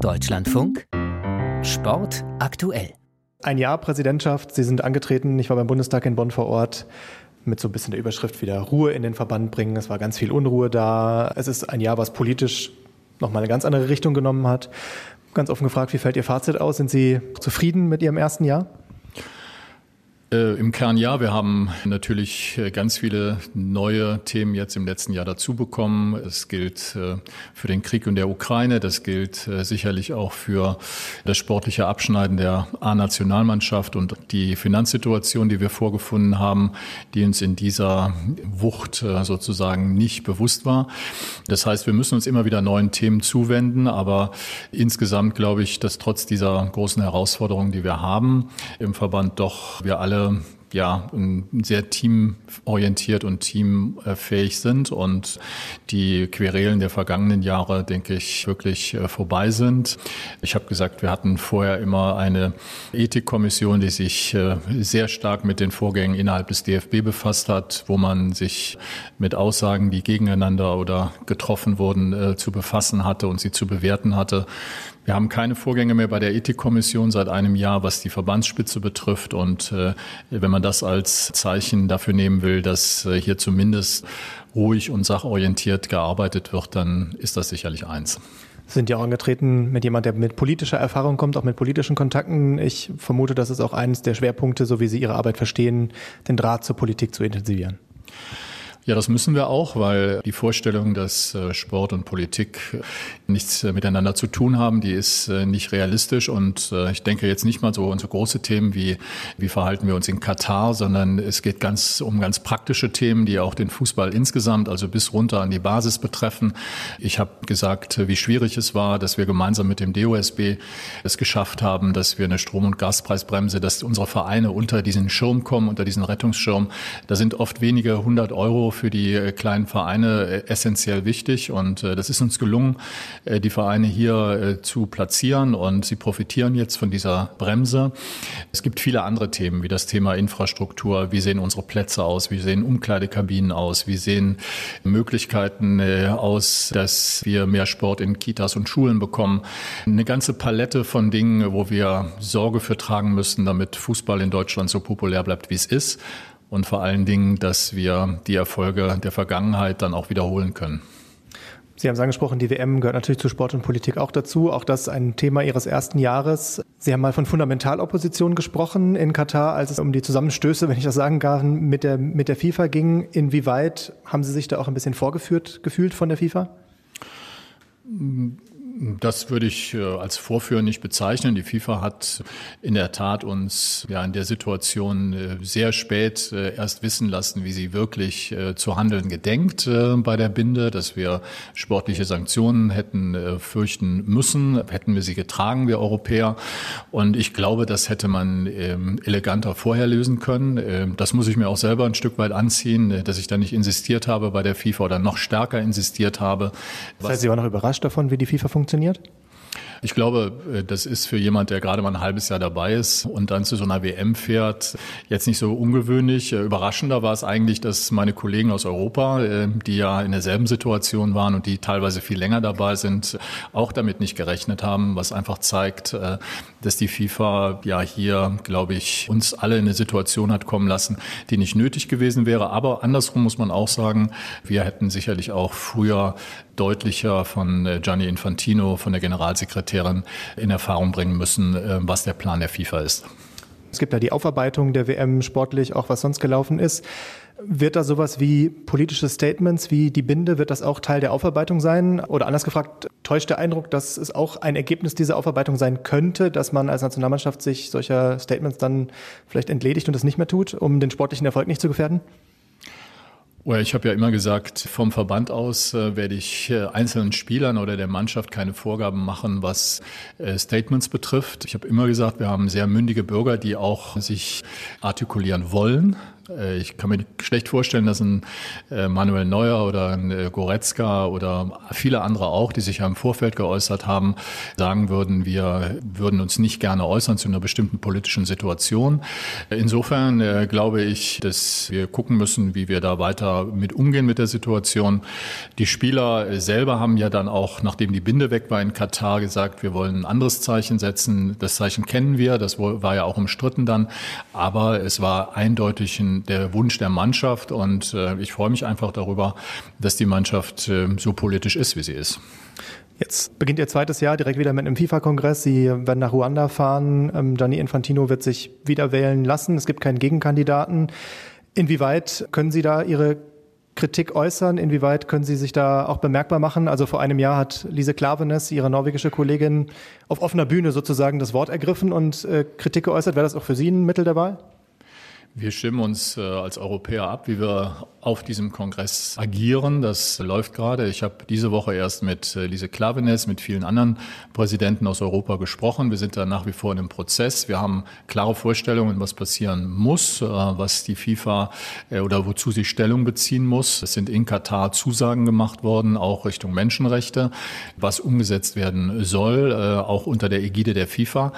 Deutschlandfunk Sport aktuell. Ein Jahr Präsidentschaft. Sie sind angetreten. Ich war beim Bundestag in Bonn vor Ort mit so ein bisschen der Überschrift wieder Ruhe in den Verband bringen. Es war ganz viel Unruhe da. Es ist ein Jahr, was politisch nochmal eine ganz andere Richtung genommen hat. Ganz offen gefragt, wie fällt Ihr Fazit aus? Sind Sie zufrieden mit Ihrem ersten Jahr? Äh, Im Kern ja. Wir haben natürlich äh, ganz viele neue Themen jetzt im letzten Jahr dazu bekommen. Es gilt äh, für den Krieg in der Ukraine. Das gilt äh, sicherlich auch für das sportliche Abschneiden der A-Nationalmannschaft und die Finanzsituation, die wir vorgefunden haben, die uns in dieser Wucht äh, sozusagen nicht bewusst war. Das heißt, wir müssen uns immer wieder neuen Themen zuwenden. Aber insgesamt glaube ich, dass trotz dieser großen Herausforderungen, die wir haben, im Verband doch wir alle Um. Ja, sehr teamorientiert und teamfähig sind und die Querelen der vergangenen Jahre, denke ich, wirklich äh, vorbei sind. Ich habe gesagt, wir hatten vorher immer eine Ethikkommission, die sich äh, sehr stark mit den Vorgängen innerhalb des DFB befasst hat, wo man sich mit Aussagen, die gegeneinander oder getroffen wurden, äh, zu befassen hatte und sie zu bewerten hatte. Wir haben keine Vorgänge mehr bei der Ethikkommission seit einem Jahr, was die Verbandsspitze betrifft. Und wenn man das als Zeichen dafür nehmen will, dass äh, hier zumindest ruhig und sachorientiert gearbeitet wird, dann ist das sicherlich eins sind ja auch angetreten mit jemand, der mit politischer Erfahrung kommt, auch mit politischen Kontakten. Ich vermute, das ist auch eines der Schwerpunkte, so wie Sie Ihre Arbeit verstehen, den Draht zur Politik zu intensivieren. Ja, das müssen wir auch, weil die Vorstellung, dass äh, Sport und Politik äh, nichts äh, miteinander zu tun haben, die ist nicht realistisch. Und ich denke jetzt nicht mal so um so große Themen wie, wie verhalten wir uns in Katar, sondern es geht ganz um ganz praktische Themen, die auch den Fußball insgesamt, also bis runter an die Basis betreffen. Ich habe gesagt, wie schwierig es war, dass wir gemeinsam mit dem DOSB es geschafft haben, dass wir eine Strom- und Gaspreisbremse, dass unsere Vereine unter diesen Schirm kommen, unter diesen Rettungsschirm. Da sind oft wenige hundert Euro für die äh, kleinen Vereine äh, essentiell wichtig. Und äh, das ist uns gelungen, die Vereine hier zu platzieren. Und sie profitieren jetzt von dieser Bremse. Es gibt viele andere Themen, wie das Thema Infrastruktur. Wie sehen unsere Plätze aus? Wie sehen Umkleidekabinen aus? Wie sehen Möglichkeiten aus, dass wir mehr Sport in Kitas und Schulen bekommen? Eine ganze Palette von Dingen, wo wir Sorge für tragen müssen, damit Fußball in Deutschland so populär bleibt, wie es ist und vor allen Dingen, dass wir die Erfolge der Vergangenheit dann auch wiederholen können. Sie haben es angesprochen, die WM gehört natürlich zu Sport und Politik auch dazu. Auch das ist ein Thema Ihres ersten Jahres. Sie haben mal von Fundamentalopposition gesprochen in Katar, als es um die Zusammenstöße, wenn ich das sagen darf, mit der, mit der FIFA ging. Inwieweit haben Sie sich da auch ein bisschen vorgeführt gefühlt von der FIFA? Das würde ich äh, als Vorführen nicht bezeichnen. Die FIFA hat in der Tat uns ja in der Situation äh, sehr spät äh, erst wissen lassen, wie sie wirklich zu handeln gedenkt bei der Binde, dass wir sportliche Sanktionen hätten fürchten müssen, hätten wir sie getragen, wir Europäer. Und ich glaube, das hätte man ähm, eleganter vorher lösen können. Ähm, das muss ich mir auch selber ein Stück weit anziehen, dass ich da nicht insistiert habe bei der FIFA oder noch stärker insistiert habe. Das heißt, Sie waren noch überrascht davon, wie die FIFA funktioniert? Funktioniert? Ich glaube, äh, das ist für jemand, der gerade mal ein halbes Jahr dabei ist und dann zu so einer WM fährt, jetzt nicht so ungewöhnlich. Äh, überraschender war es eigentlich, dass meine Kollegen aus Europa, äh, die ja in derselben Situation waren und die teilweise viel länger dabei sind, auch damit nicht gerechnet haben, was einfach zeigt, dass die FIFA ja hier, glaube ich, uns alle in eine Situation hat kommen lassen, die nicht nötig gewesen wäre. Aber andersrum muss man auch sagen, wir hätten sicherlich auch früher deutlicher von Gianni Infantino, von der Generalsekretärin Sekretärin in Erfahrung bringen müssen, äh, was der Plan der FIFA ist. Es gibt ja die Aufarbeitung der WM sportlich, auch was sonst gelaufen ist. Wird da sowas wie politische Statements wie die Binde, wird das auch Teil der Aufarbeitung sein? Oder anders gefragt, täuscht der Eindruck, dass es auch ein Ergebnis dieser Aufarbeitung sein könnte, dass man als Nationalmannschaft sich solcher Statements dann vielleicht entledigt und das nicht mehr tut, um den sportlichen Erfolg nicht zu gefährden? Ich habe ja immer gesagt, vom Verband aus äh, werde ich äh, einzelnen Spielern oder der Mannschaft keine Vorgaben machen, was äh, Statements betrifft. Ich habe immer gesagt, wir haben sehr mündige Bürger, die auch sich artikulieren wollen. Äh, ich kann mir schlecht vorstellen, dass ein äh, Manuel Neuer oder ein äh, Goretzka oder viele andere auch, die sich ja im Vorfeld geäußert haben, sagen würden, wir würden uns nicht gerne äußern zu einer bestimmten politischen Situation. Insofern glaube ich, dass wir gucken müssen, wie wir da weiter mit umgehen mit der Situation. Die Spieler selber haben ja dann auch, nachdem die Binde weg war in Katar, gesagt, wir wollen ein anderes Zeichen setzen. Das Zeichen kennen wir, das war ja auch umstritten dann, aber es war eindeutig ein der Wunsch der Mannschaft und äh, ich freue mich einfach darüber, dass die Mannschaft äh, so politisch ist, wie sie ist. Jetzt beginnt Ihr zweites Jahr direkt wieder mit einem FIFA-Kongress. Sie werden nach Ruanda fahren. Ähm, Gianni Infantino wird sich wieder wählen lassen. Es gibt keinen Gegenkandidaten. Inwieweit können Sie da Ihre Kritik äußern? Inwieweit können Sie sich da auch bemerkbar machen? Also vor einem Jahr hat Lise Klavenes, Ihre norwegische Kollegin, auf offener Bühne sozusagen das Wort ergriffen und äh, Kritik geäußert. Wäre das auch für Sie ein Mittel der Wahl? Wir stimmen uns äh, als Europäer ab, wie wir auf diesem Kongress agieren. Das läuft gerade. Ich habe diese Woche erst mit äh, Lise Klavenes, mit vielen anderen Präsidenten aus Europa gesprochen. Wir sind da nach wie vor in einem Prozess. Wir haben klare Vorstellungen, was passieren muss, äh, was die FIFA oder wozu sie Stellung beziehen muss. Es sind in Katar Zusagen gemacht worden, auch Richtung Menschenrechte, was umgesetzt werden soll, auch unter der Ägide der FIFA.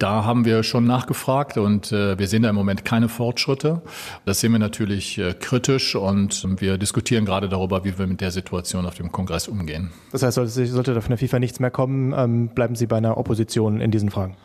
Da haben wir schon nachgefragt und äh, wir sehen da im Moment keine Fortschritte. Das sehen wir natürlich äh, kritisch und wir diskutieren gerade darüber, wie wir mit der Situation auf dem Kongress umgehen. Das heißt, sollte, sollte da von der FIFA nichts mehr kommen, ähm, bleiben Sie bei einer Opposition in diesen Fragen?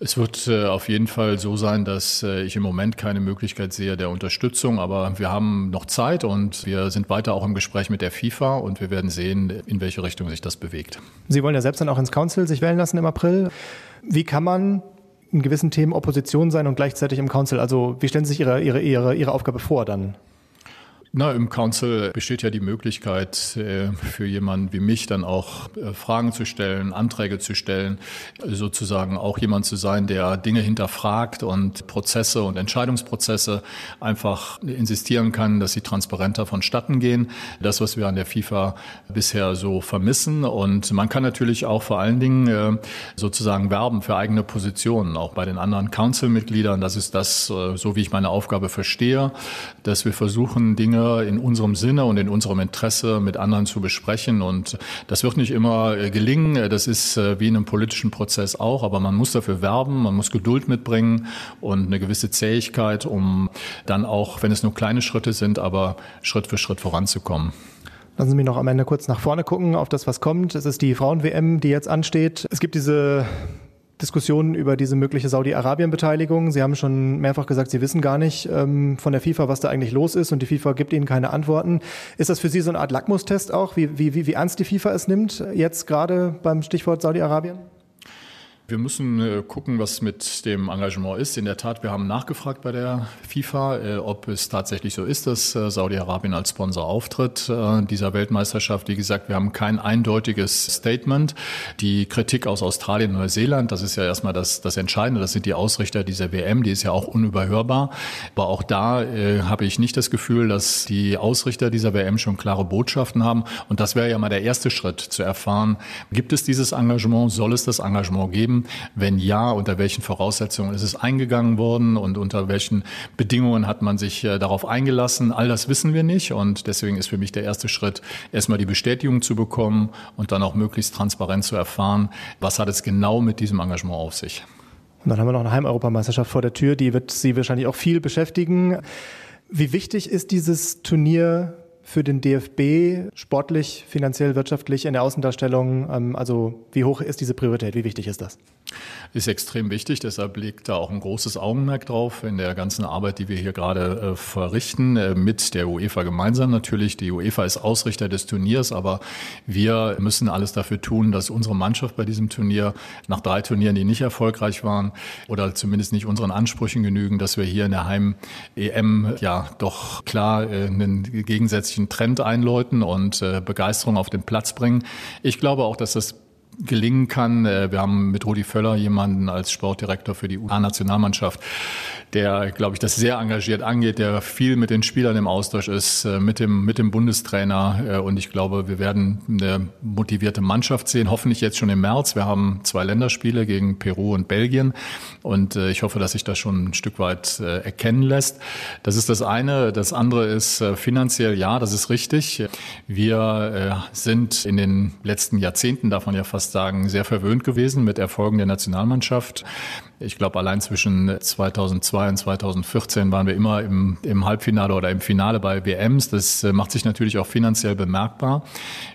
Es wird äh, auf jeden Fall so sein, dass äh, ich im Moment keine Möglichkeit sehe der Unterstützung, aber wir haben noch Zeit und wir sind weiter auch im Gespräch mit der FIFA und wir werden sehen, in welche Richtung sich das bewegt. Sie wollen ja selbst dann auch ins Council sich wählen lassen im April. Wie kann man in gewissen Themen Opposition sein und gleichzeitig im Council? Also wie stellen Sie sich Ihre, Ihre, Ihre, Ihre Aufgabe vor dann? Na, im Council besteht ja die Möglichkeit äh, für jemanden wie mich dann auch äh, Fragen zu stellen, Anträge zu stellen, sozusagen auch jemand zu sein, der Dinge hinterfragt und Prozesse und Entscheidungsprozesse einfach insistieren kann, dass sie transparenter vonstatten gehen. Das, was wir an der FIFA bisher so vermissen. Und man kann natürlich auch vor allen Dingen äh, sozusagen werben für eigene Positionen, auch bei den anderen Council-Mitgliedern. Das ist das, so wie ich meine Aufgabe verstehe, dass wir versuchen, Dinge in unserem Sinne und in unserem Interesse mit anderen zu besprechen. Und das wird nicht immer äh, gelingen. Das ist äh, wie in einem politischen Prozess auch, aber man muss dafür werben, man muss Geduld mitbringen und eine gewisse Zähigkeit, um dann auch, wenn es nur kleine Schritte sind, aber Schritt für Schritt voranzukommen. Lassen Sie mich noch am Ende kurz nach vorne gucken auf das, was kommt. Es ist die Frauen-WM, die jetzt ansteht. Es gibt diese Diskussionen über diese mögliche Saudi-Arabien-Beteiligung. Sie haben schon mehrfach gesagt, Sie wissen gar nicht ähm, von der FIFA, was da eigentlich los ist und die FIFA gibt Ihnen keine Antworten. Ist das für Sie so eine Art Lackmustest auch, wie, wie, wie ernst die FIFA es nimmt, jetzt gerade beim Stichwort Saudi-Arabien? Wir müssen äh, gucken, was mit dem Engagement ist. In der Tat, wir haben nachgefragt bei der FIFA, äh, ob es tatsächlich so ist, dass äh, Saudi-Arabien als Sponsor auftritt dieser Weltmeisterschaft. Wie gesagt, wir haben kein eindeutiges Statement. Die Kritik aus Australien und Neuseeland, das ist ja erstmal das, das Entscheidende. Das sind die Ausrichter dieser WM, die ist ja auch unüberhörbar. Aber auch da äh, habe ich nicht das Gefühl, dass die Ausrichter dieser WM schon klare Botschaften haben. Und das wäre ja mal der erste Schritt, zu erfahren, gibt es dieses Engagement, soll es das Engagement geben? Geben? Wenn ja, unter welchen Voraussetzungen ist es eingegangen worden und unter welchen Bedingungen hat man sich äh, darauf eingelassen? All das wissen wir nicht und deswegen ist für mich der erste Schritt, erstmal die Bestätigung zu bekommen und dann auch möglichst transparent zu erfahren, was hat es genau mit diesem Engagement auf sich. Und dann haben wir noch eine Heimeuropameisterschaft vor der Tür, die wird Sie wahrscheinlich auch viel beschäftigen. Wie wichtig ist dieses Turnier für den DFB sportlich, finanziell, wirtschaftlich in der Außendarstellung? Ähm, also wie hoch ist diese Priorität? Wie wichtig ist das? Ist extrem wichtig, deshalb liegt da auch ein großes Augenmerk drauf in der ganzen Arbeit, die wir hier gerade äh, verrichten, äh, mit der UEFA gemeinsam natürlich. Die UEFA ist Ausrichter des Turniers, aber wir müssen alles dafür tun, dass unsere Mannschaft bei diesem Turnier nach drei Turnieren, die nicht erfolgreich waren oder zumindest nicht unseren Ansprüchen genügen, dass wir hier in der Heim-EM ja doch klar äh, einen gegensätzlichen Trend einläuten und äh, Begeisterung auf den Platz bringen. Ich glaube auch, dass das gelingen kann. Äh, wir haben mit Rudi Völler jemanden als Sportdirektor für die USA-Nationalmannschaft, der, glaube ich, das sehr engagiert angeht, der viel mit den Spielern im Austausch ist, äh, mit dem, mit dem Bundestrainer. Äh, und ich glaube, wir werden eine motivierte Mannschaft sehen, hoffentlich jetzt schon im März. Wir haben zwei Länderspiele gegen Peru und Belgien. Und ich hoffe, dass sich das schon ein Stück weit erkennen lässt. Das ist das eine. Das andere ist finanziell, ja, das ist richtig. Wir sind in den letzten Jahrzehnten, man ja fast sagen, sehr verwöhnt gewesen mit Erfolgen der Nationalmannschaft. Ich glaube, allein zwischen 2002 und 2014 waren wir immer im, im Halbfinale oder im Finale bei WMs. Das äh, macht sich natürlich auch finanziell bemerkbar.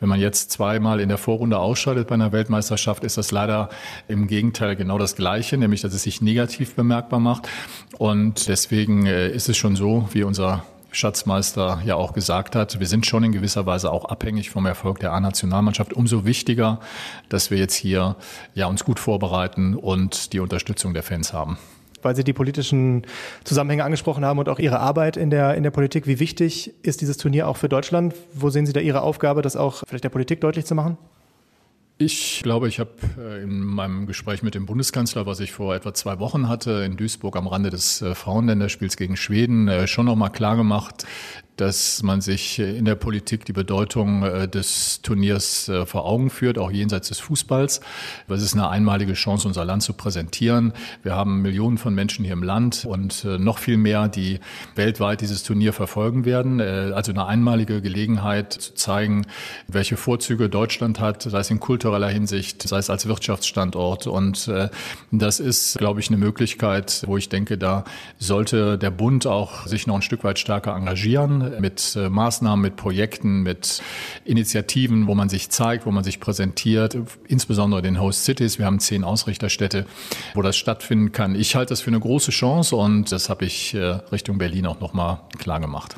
Wenn man jetzt zweimal in der Vorrunde ausscheidet bei einer Weltmeisterschaft, ist das leider im Gegenteil genau das Gleiche, nämlich dass es sich negativ bemerkbar macht. Und deswegen äh, ist es schon so, wie unser Schatzmeister ja auch gesagt hat, wir sind schon in gewisser Weise auch abhängig vom Erfolg der A-Nationalmannschaft. Umso wichtiger, dass wir jetzt hier ja uns gut vorbereiten und die Unterstützung der Fans haben weil Sie die politischen Zusammenhänge angesprochen haben und auch Ihre Arbeit in der, in der Politik. Wie wichtig ist dieses Turnier auch für Deutschland? Wo sehen Sie da Ihre Aufgabe, das auch vielleicht der Politik deutlich zu machen? Ich glaube, ich habe äh, in meinem Gespräch mit dem Bundeskanzler, was ich vor etwa zwei Wochen hatte, in Duisburg am Rande des äh, Frauenländerspiels gegen Schweden, äh, schon noch mal klar gemacht, dass man sich in der Politik die Bedeutung äh, des Turniers äh, vor Augen führt, auch jenseits des Fußballs. Es ist eine einmalige Chance, unser Land zu präsentieren. Wir haben Millionen von Menschen hier im Land und äh, noch viel mehr, die weltweit dieses Turnier verfolgen werden. Also eine einmalige Gelegenheit zu zeigen, welche Vorzüge Deutschland hat, sei es in kultureller Hinsicht, sei es als Wirtschaftsstandort. Und das ist, glaube ich, eine Möglichkeit, wo ich denke, da sollte der Bund auch sich noch ein Stück weit stärker engagieren mit äh, Maßnahmen, mit Projekten, mit Initiativen, wo man sich zeigt, wo man sich präsentiert, insbesondere den Host Cities. Wir haben zehn Ausrichterstädte, wo das stattfinden kann. Ich halte das für eine große Chance und das habe ich äh, Richtung Berlin auch nochmal klar gemacht.